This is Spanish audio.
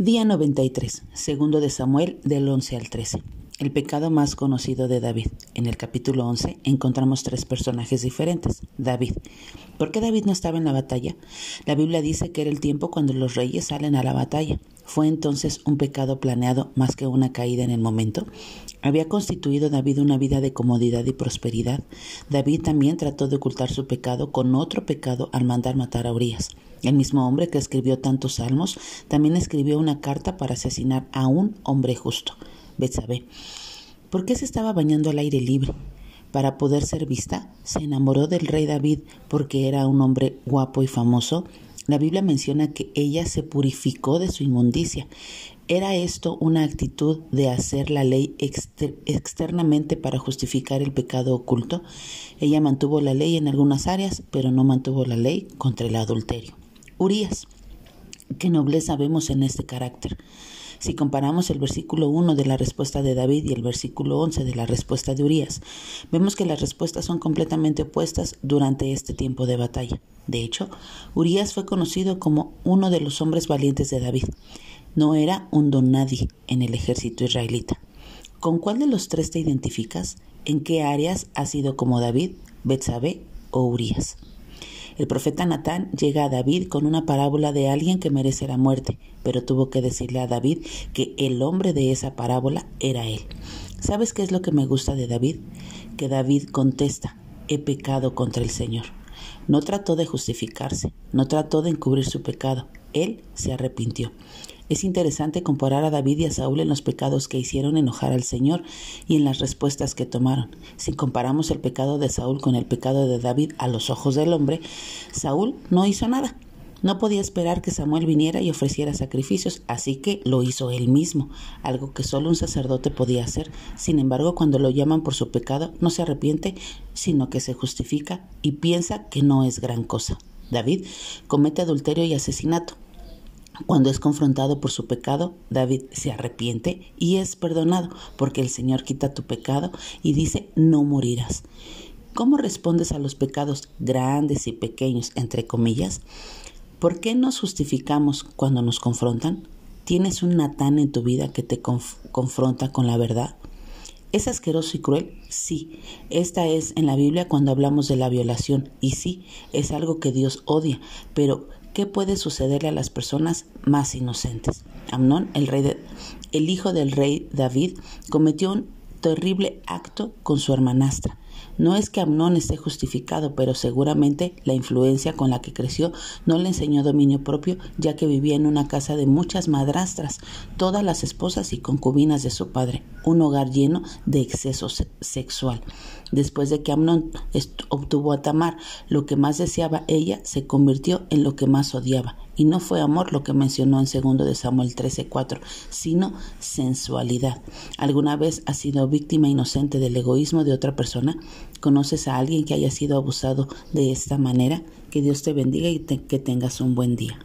Día 93, segundo de Samuel del 11 al 13. El pecado más conocido de David. En el capítulo 11 encontramos tres personajes diferentes. David. ¿Por qué David no estaba en la batalla? La Biblia dice que era el tiempo cuando los reyes salen a la batalla. ¿Fue entonces un pecado planeado más que una caída en el momento? ¿Había constituido David una vida de comodidad y prosperidad? David también trató de ocultar su pecado con otro pecado al mandar matar a Urias. El mismo hombre que escribió tantos salmos también escribió una carta para asesinar a un hombre justo, Betsabé. ¿Por qué se estaba bañando al aire libre? Para poder ser vista, se enamoró del rey David porque era un hombre guapo y famoso. La Biblia menciona que ella se purificó de su inmundicia. ¿Era esto una actitud de hacer la ley externamente para justificar el pecado oculto? Ella mantuvo la ley en algunas áreas, pero no mantuvo la ley contra el adulterio. Urias. Qué nobleza vemos en este carácter. Si comparamos el versículo 1 de la respuesta de David y el versículo 11 de la respuesta de Urias, vemos que las respuestas son completamente opuestas durante este tiempo de batalla. De hecho, Urias fue conocido como uno de los hombres valientes de David. No era un don nadie en el ejército israelita. ¿Con cuál de los tres te identificas? ¿En qué áreas has sido como David, Betsabé o Urias? El profeta Natán llega a David con una parábola de alguien que merece la muerte, pero tuvo que decirle a David que el hombre de esa parábola era él. ¿Sabes qué es lo que me gusta de David? Que David contesta, he pecado contra el Señor. No trató de justificarse, no trató de encubrir su pecado, él se arrepintió. Es interesante comparar a David y a Saúl en los pecados que hicieron enojar al Señor y en las respuestas que tomaron. Si comparamos el pecado de Saúl con el pecado de David a los ojos del hombre, Saúl no hizo nada. No podía esperar que Samuel viniera y ofreciera sacrificios, así que lo hizo él mismo, algo que solo un sacerdote podía hacer. Sin embargo, cuando lo llaman por su pecado, no se arrepiente, sino que se justifica y piensa que no es gran cosa. David comete adulterio y asesinato. Cuando es confrontado por su pecado, David se arrepiente y es perdonado, porque el Señor quita tu pecado y dice, no morirás. ¿Cómo respondes a los pecados grandes y pequeños, entre comillas? ¿Por qué nos justificamos cuando nos confrontan? ¿Tienes un Natán en tu vida que te confronta con la verdad? ¿Es asqueroso y cruel? Sí. Esta es en la Biblia cuando hablamos de la violación. Y sí, es algo que Dios odia. Pero ¿Qué puede sucederle a las personas más inocentes? Amnón, el, rey el hijo del rey David, cometió un terrible acto con su hermanastra. No es que Amnón esté justificado, pero seguramente la influencia con la que creció no le enseñó dominio propio, ya que vivía en una casa de muchas madrastras, todas las esposas y concubinas de su padre, un hogar lleno de exceso sexual. Después de que Amnón obtuvo a Tamar, lo que más deseaba ella se convirtió en lo que más odiaba, y no fue amor lo que mencionó en segundo de Samuel 13:4, sino sensualidad. ¿Alguna vez has sido víctima inocente del egoísmo de otra persona? ¿Conoces a alguien que haya sido abusado de esta manera? Que Dios te bendiga y que tengas un buen día.